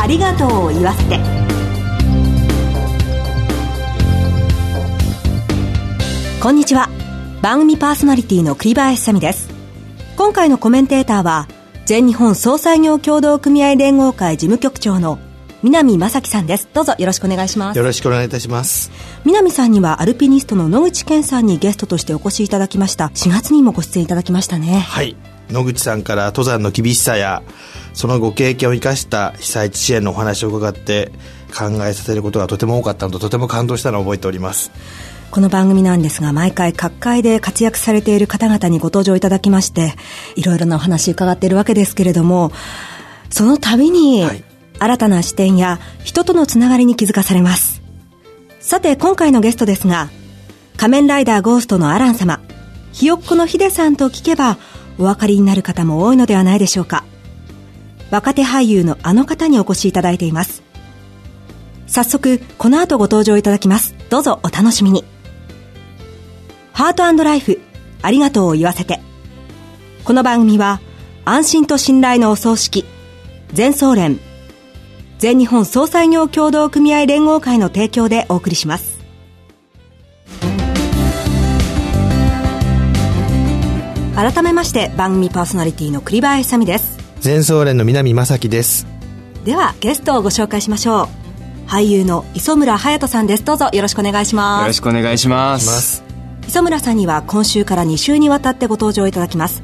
ありがとうを言わせて。こんにちは。番組パーソナリティの栗林さみです。今回のコメンテーターは全日本総裁業協同組合連合会事務局長の南正樹さんです。どうぞよろしくお願いします。よろしくお願いいたします。南さんにはアルピニストの野口健さんにゲストとしてお越しいただきました。4月にもご出演いただきましたね。はい。野口さんから登山の厳しさやそのご経験を生かした被災地支援のお話を伺って考えさせることがとても多かったのととても感動したのを覚えております。この番組なんですが毎回各界で活躍されている方々にご登場いただきましていろいろなお話伺っているわけですけれどもその度に、はい新たな視点や人とのつながりに気づかされます。さて、今回のゲストですが、仮面ライダーゴーストのアラン様、ひよっこのヒデさんと聞けば、お分かりになる方も多いのではないでしょうか。若手俳優のあの方にお越しいただいています。早速、この後ご登場いただきます。どうぞお楽しみに。ハートライフ、ありがとうを言わせて。この番組は、安心と信頼のお葬式、全総連、全日本総裁業協同組合連合会の提供でお送りします。改めまして番組パーソナリティの栗林さみです。全総連の南正樹です。ではゲストをご紹介しましょう。俳優の磯村隼人さんです。どうぞよろしくお願いします。よろしくお願いします。磯村さんには今週から2週にわたってご登場いただきます。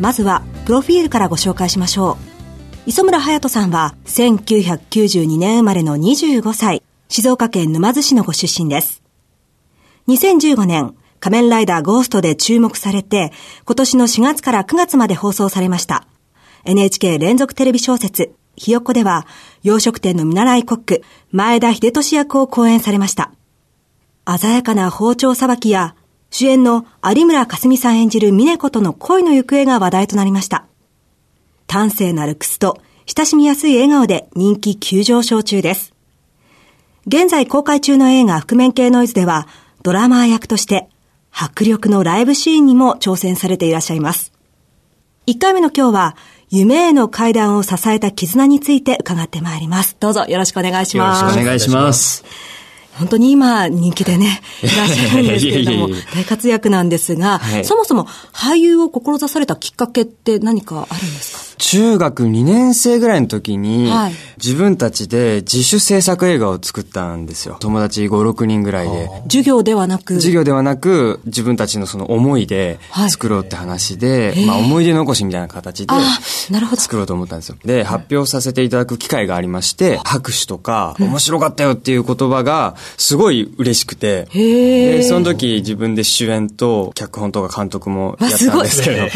まずはプロフィールからご紹介しましょう磯村隼人さんは1992年生まれの25歳、静岡県沼津市のご出身です。2015年、仮面ライダーゴーストで注目されて、今年の4月から9月まで放送されました。NHK 連続テレビ小説、ひよっこでは、洋食店の見習いコック、前田秀俊役を講演されました。鮮やかな包丁さばきや、主演の有村架純さん演じる峰子との恋の行方が話題となりました。端正なルックスと親しみやすい笑顔で人気急上昇中です。現在公開中の映画覆面系ノイズではドラマー役として迫力のライブシーンにも挑戦されていらっしゃいます。1回目の今日は夢への階段を支えた絆について伺ってまいります。どうぞよろしくお願いします。よろしくお願いします。本当に今人気でね、いらっしゃるんですけれども、大活躍なんですが、はい、そもそも俳優を志されたきっかけって何かあるんですか？中学2年生ぐらいの時に、はい、自分たちで自主制作映画を作ったんですよ。友達5、6人ぐらいで。授業ではなく。授業ではなく、自分たちのその思いで作ろうって話で、はい、まあ思い出残しみたいな形で作ろうと思ったんですよ。で、発表させていただく機会がありまして、拍手とか、面白かったよっていう言葉がすごい嬉しくて、で、その時自分で主演と脚本とか監督もやったんですけど。え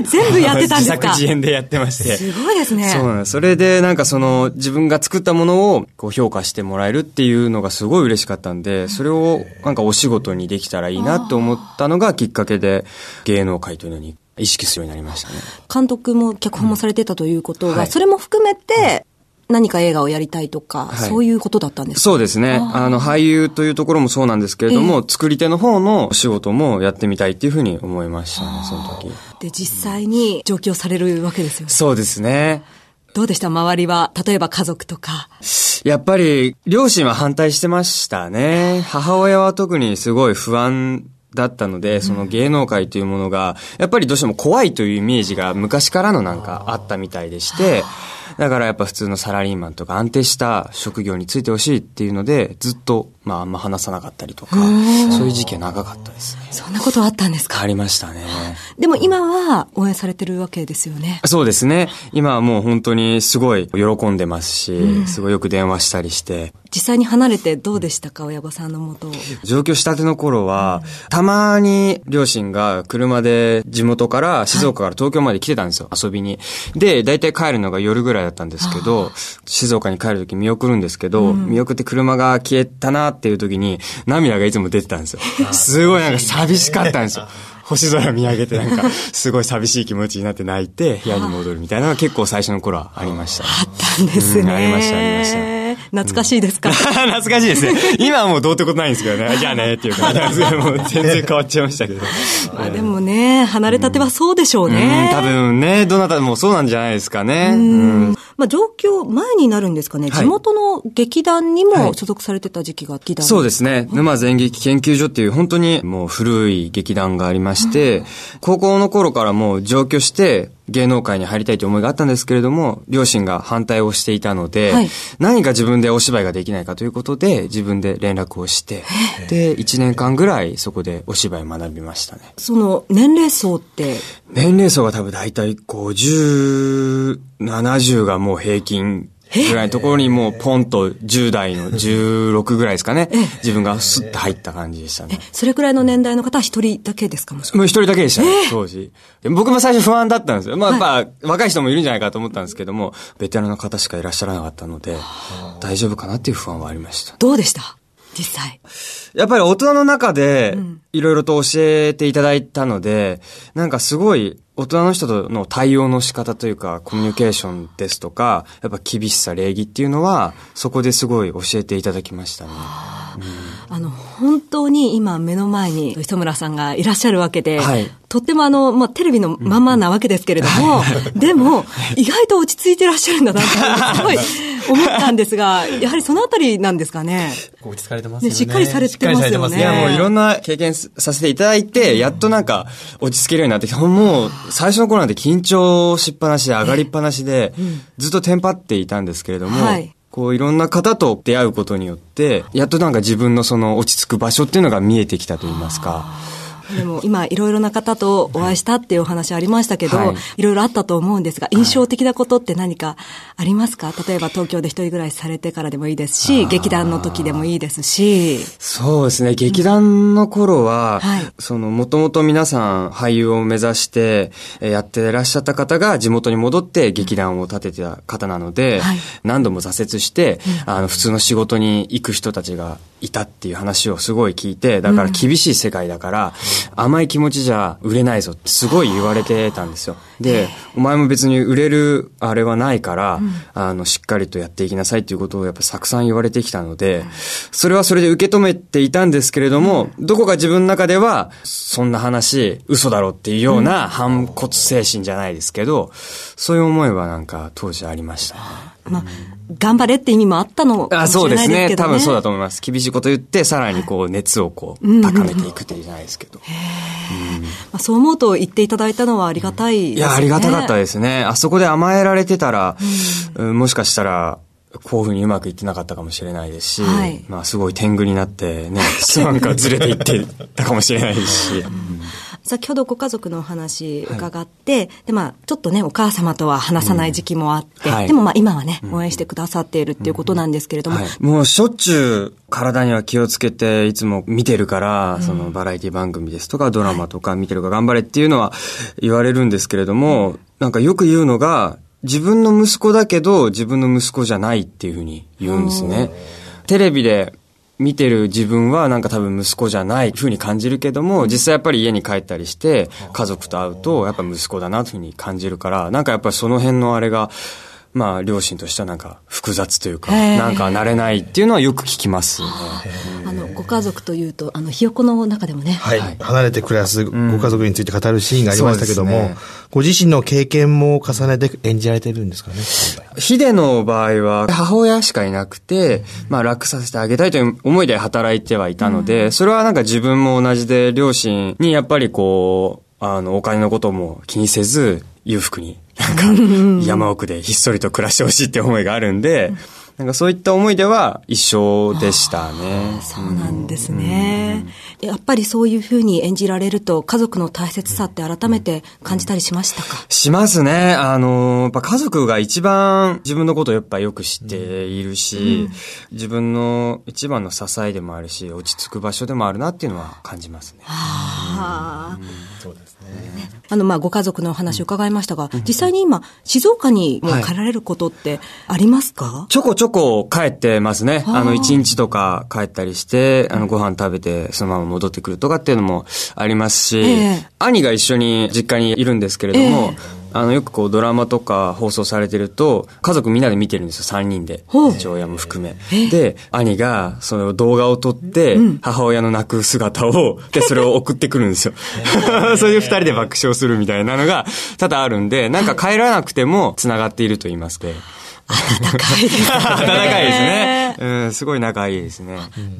ー、全部やってたんですか？自作自演でやってまして。すごいですね。そうなんです。それでなんかその自分が作ったものをこう評価してもらえるっていうのがすごい嬉しかったんで、それをなんかお仕事にできたらいいなと思ったのがきっかけで芸能界というのに意識するようになりましたね。監督も脚本もされてたということが、うんはい、それも含めて、何か映画をやりたいとか、はい、そういうことだったんですか？そうですね。あの、俳優というところもそうなんですけれども、えー、作り手の方の仕事もやってみたいっていうふうに思いましたね、その時。で、実際に上京されるわけですよね。そうですね。どうでした？周りは、例えば家族とか。やっぱり、両親は反対してましたね。母親は特にすごい不安だったので、その芸能界というものが、やっぱりどうしても怖いというイメージが昔からのなんかあったみたいでして、だからやっぱ普通のサラリーマンとか安定した職業についてほしいっていうので、ずっと、まああんま話さなかったりとか、そういう時期は長かったですね。そんなことあったんですか？ありましたね。でも今は応援されてるわけですよね。そうですね。今はもう本当にすごい喜んでますし、うん、すごいよく電話したりして。実際に離れてどうでしたか、親御さんのもと。上京したての頃は、うん、たまに両親が車で地元から静岡から東京まで来てたんですよ、はい、遊びに。で、大体帰るのが夜ぐらいだったんですけど、静岡に帰るとき見送るんですけど、うん、見送って車が消えたなっていう時に涙がいつも出てたんですよ。すごいなんか寂しかったんですよ。星空見上げてなんか、すごい寂しい気持ちになって泣いて、部屋に戻るみたいなのが結構最初の頃はありました、ね、あったんですね、うん、ありました、ありました。懐かしいですか、懐かしいですね。今はもうどうってことないんですけどね。じゃあねっていう感じでもう全然変わっちゃいましたけど。ま あでもね、離れたてはそうでしょうね。うん多分ね、どなたもそうなんじゃないですかね。うんまあ、上京前になるんですかね、はい地元の劇団にはいも所属されてた時期が劇団そうですね。沼津演劇研究所っていう本当にもう古い劇団がありまして、高校の頃からもう上京して芸能界に入りたいという思いがあったんですけれども、両親が反対をしていたので、はい。何か自分でお芝居ができないかということで、自分で連絡をして、で、1年間ぐらいそこでお芝居を学びましたね。その年齢層って、年齢層が多分大体50、70がもう平均ぐらいのところにもうポンと10代の16ぐらいですかね。自分がスッと入った感じでしたね。それくらいの年代の方は一人だけですかもしれもう一人だけでしたね、当時。で僕も最初不安だったんですよ。まあやっぱ、若い人もいるんじゃないかと思ったんですけども、ベテランの方しかいらっしゃらなかったので、大丈夫かなっていう不安はありました。どうでした？実際。やっぱり大人の中で、いろいろと教えていただいたので、なんかすごい、大人の人との対応の仕方というか、コミュニケーションですとか、やっぱ厳しさ、礼儀っていうのは、そこですごい教えていただきましたね。あの、本当に今目の前に磯村さんがいらっしゃるわけで、はい。とってもあの、まあ、テレビのまんまなわけですけれども、でも、意外と落ち着いてらっしゃるんだなって、すごい思ったんですが、やはりそのあたりなんですかね。落ち着かれてますよね。ねしっかりされてますよね。しっかりされてますいや、もういろんな経験させていただいて、やっとなんか落ち着けるようになってきて、もう最初の頃なんて緊張しっぱなしで上がりっぱなしで、ずっとテンパっていたんですけれども、はい。こういろんな方と出会うことによって、やっとなんか自分のその落ち着く場所っていうのが見えてきたと言いますか。でも今いろいろな方とお会いしたっていうお話ありましたけど、はい。い、ろいろあったと思うんですが、印象的なことって何かありますか？例えば東京で一人暮らしされてからでもいいですし、劇団の時でもいいですし。そうですね。劇団の頃は、はい。その、もともと皆さん俳優を目指してえーやってらっしゃった方が地元に戻って劇団を立ててた方なので、はい。何度も挫折して、あの、普通の仕事に行く人たちがいたっていう話をすごい聞いて、だから厳しい世界だから、甘い気持ちじゃ売れないぞってすごい言われてたんですよ。で、お前も別に売れるあれはないから、あの、しっかりとやっていきなさいっていうことをやっぱたくさん言われてきたので、それはそれで受け止めていたんですけれども、どこか自分の中では、そんな話、嘘だろっていうような反骨精神じゃないですけど、そういう思いはなんか当時ありましたね。まあ、頑張れって意味もあったのかあもしそうですね。れないですけどね。多分そうだと思います。厳しいこと言って、さらにこう、熱をこう、高めていくっていうじゃないですけど。まあ、そう思うと言っていただいたのはありがたいですね。いや、ありがたかったですね。あそこで甘えられてたら、うんもしかしたら、こういうふうにうまくいってなかったかもしれないですし、はいまあすごい天狗になってね、なんかずれていってたかもしれないですし。先ほどご家族のお話伺って、で、まあ、ちょっとね、お母様とは話さない時期もあって、はい。でもまあ、今はね、応援してくださっているっていうことなんですけれども、はい、もうしょっちゅう体には気をつけていつも見てるから、そのバラエティ番組ですとかドラマとか見てるから頑張れっていうのは言われるんですけれども、なんかよく言うのが、自分の息子だけど自分の息子じゃないっていうふうに言うんですね。テレビで見てる自分はなんか多分息子じゃないふうに感じるけども、実際やっぱり家に帰ったりして、家族と会うとやっぱ息子だなというふうに感じるから、なんかやっぱりその辺のあれが、まあ両親としてはなんか複雑というか、なんか慣れないっていうのはよく聞きますね。あの、ご家族というと、あの、ひよこの中でもね、はい、離れて暮らすご家族について語るシーンがありましたけども、そうですね。ご自身の経験も重ねて演じられてるんですかねヒデの場合は母親しかいなくて、まあ楽させてあげたいという思いで働いてはいたので、それはなんか自分も同じで両親にやっぱりこう、あの、お金のことも気にせず、裕福に、なんか山奥でひっそりと暮らしてほしいって思いがあるんで、なんかそういった思いでは一緒でしたね。そうなんですね。やっぱりそういうふうに演じられると、家族の大切さって改めて感じたりしましたか？しますね。あの、やっぱ家族が一番自分のことをやっぱよく知っているし、自分の一番の支えでもあるし、落ち着く場所でもあるなっていうのは感じますね。ああの、まあ、ご家族のお話伺いましたが、実際に今、静岡にもう帰られることってありますか、ちょこちょこ帰ってますね。あの、一日とか帰ったりして、あの、ご飯食べて、そのまま戻ってくるとかっていうのもありますし、ええ。兄が一緒に実家にいるんですけれども、えあの、よくこうドラマとか放送されてると、家族みんなで見てるんですよ、3人で。父親も含め。で、兄がその動画を撮って、母親の泣く姿を、で、それを送ってくるんですよ。それで2人で爆笑するみたいなのが多々あるんで、なんか帰らなくても繋がっていると言いますか。温 かいですね。温かいですね。うん、すごい仲いいですね。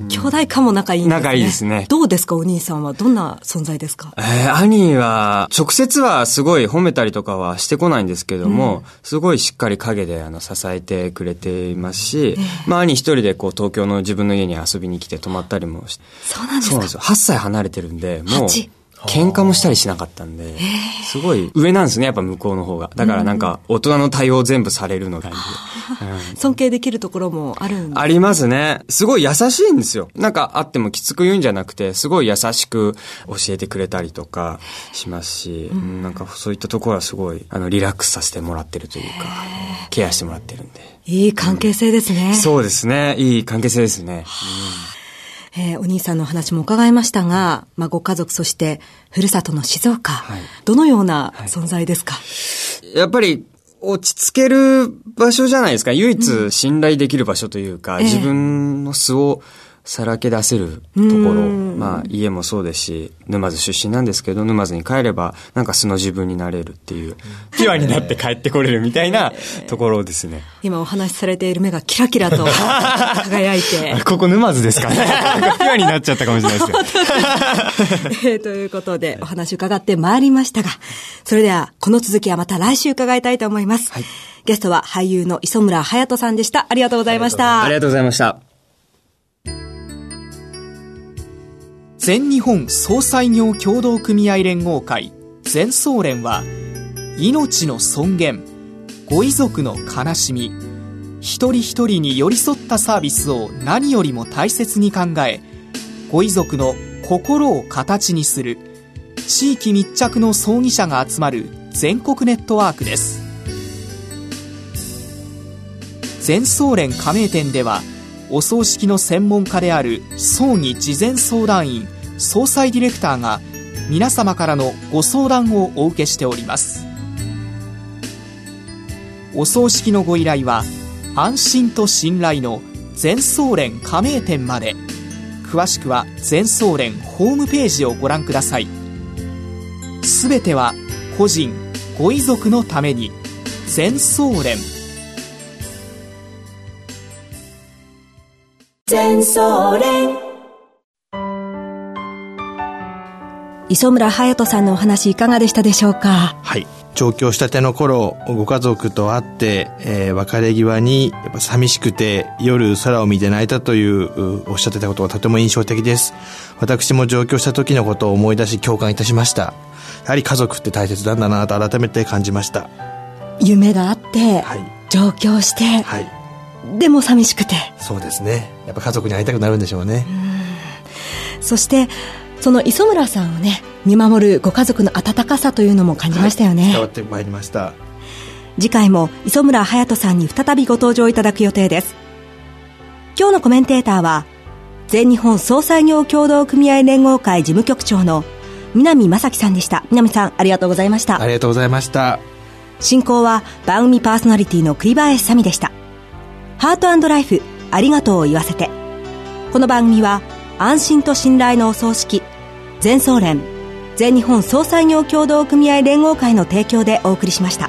兄弟間も仲いいんですね。仲いいですねどうですか、お兄さんは？どんな存在ですか？えー兄は、直接はすごい褒めたりとかはしてこないんですけども、すごいしっかり陰であの支えてくれていますし、まあ兄一人でこう東京の自分の家に遊びに来て泊まったりもして、そうなんですか？そうなんですよ。8歳離れてるんで、もう八、喧嘩もしたりしなかったんで、すごい上なんですね、やっぱ向こうの方が。だからなんか、大人の対応全部されるの感じで。うん尊敬できるところもあるんでありますね。すごい優しいんですよ。なんかあってもきつく言うんじゃなくて、すごい優しく教えてくれたりとかしますし、うんなんかそういったところはすごい、あの、リラックスさせてもらってるというか、ケアしてもらってるんで。いい関係性ですね。そうですね。いい関係性ですね。えーお兄さんのお話も伺いましたが、まあ、ご家族、そして、ふるさとの静岡、い。どのような存在ですか、やっぱり、落ち着ける場所じゃないですか。唯一信頼できる場所というか、ええ。自分の素をさらけ出せるところ。まあ、家もそうですし、沼津出身なんですけど、沼津に帰れば、なんか素の自分になれるっていう、ピュアになって帰ってこれるみたいな ところですね。今お話しされている目がキラキラと 輝いてあ、ここ沼津ですかね。ピュアになっちゃったかもしれないですけど。え ーということで、お話伺ってまいりましたが、それでは、この続きはまた来週伺いたいと思います。ゲストは俳優の磯村隼人さんでした。ありがとうございました。ありがとうございました。全日本総裁業協同組合連合会全総連は命の尊厳ご遺族の悲しみ一人一人に寄り添ったサービスを何よりも大切に考えご遺族の心を形にする地域密着の葬儀者が集まる全国ネットワークです。全総連加盟店ではお葬式の専門家である葬儀事前相談員総裁ディレクターが皆様からのご相談をお受けしております。お葬式のご依頼は安心と信頼の全総連加盟店まで詳しくは全総連ホームページをご覧ください。すべては個人ご遺族のために全総連磯村隼人さんのお話いかがでしたでしょうか？はい。上京したての頃、ご家族と会って、えー別れ際に、やっぱ寂しくて、夜空を見て泣いたという、うおっしゃってたことがとても印象的です。私も上京した時のことを思い出し共感いたしました。やはり家族って大切なんだなと改めて感じました。夢があって、はい上京して、はい。でも寂しくて、そうですね。やっぱ家族に会いたくなるんでしょうね。そして、その磯村さんをね、見守るご家族の温かさというのも感じましたよね。伝わってまいりました。次回も磯村隼人さんに再びご登場いただく予定です。今日のコメンテーターは、全日本総裁業協同組合連合会事務局長の南正樹さんでした。南さん、ありがとうございましたあ。りがとうございました。進行は番組パーソナリティの栗林さみでした。ハートライフ、ありがとうを言わせて。この番組は、安心と信頼のお葬式、全総連、全日本総裁業協同組合連合会の提供でお送りしました。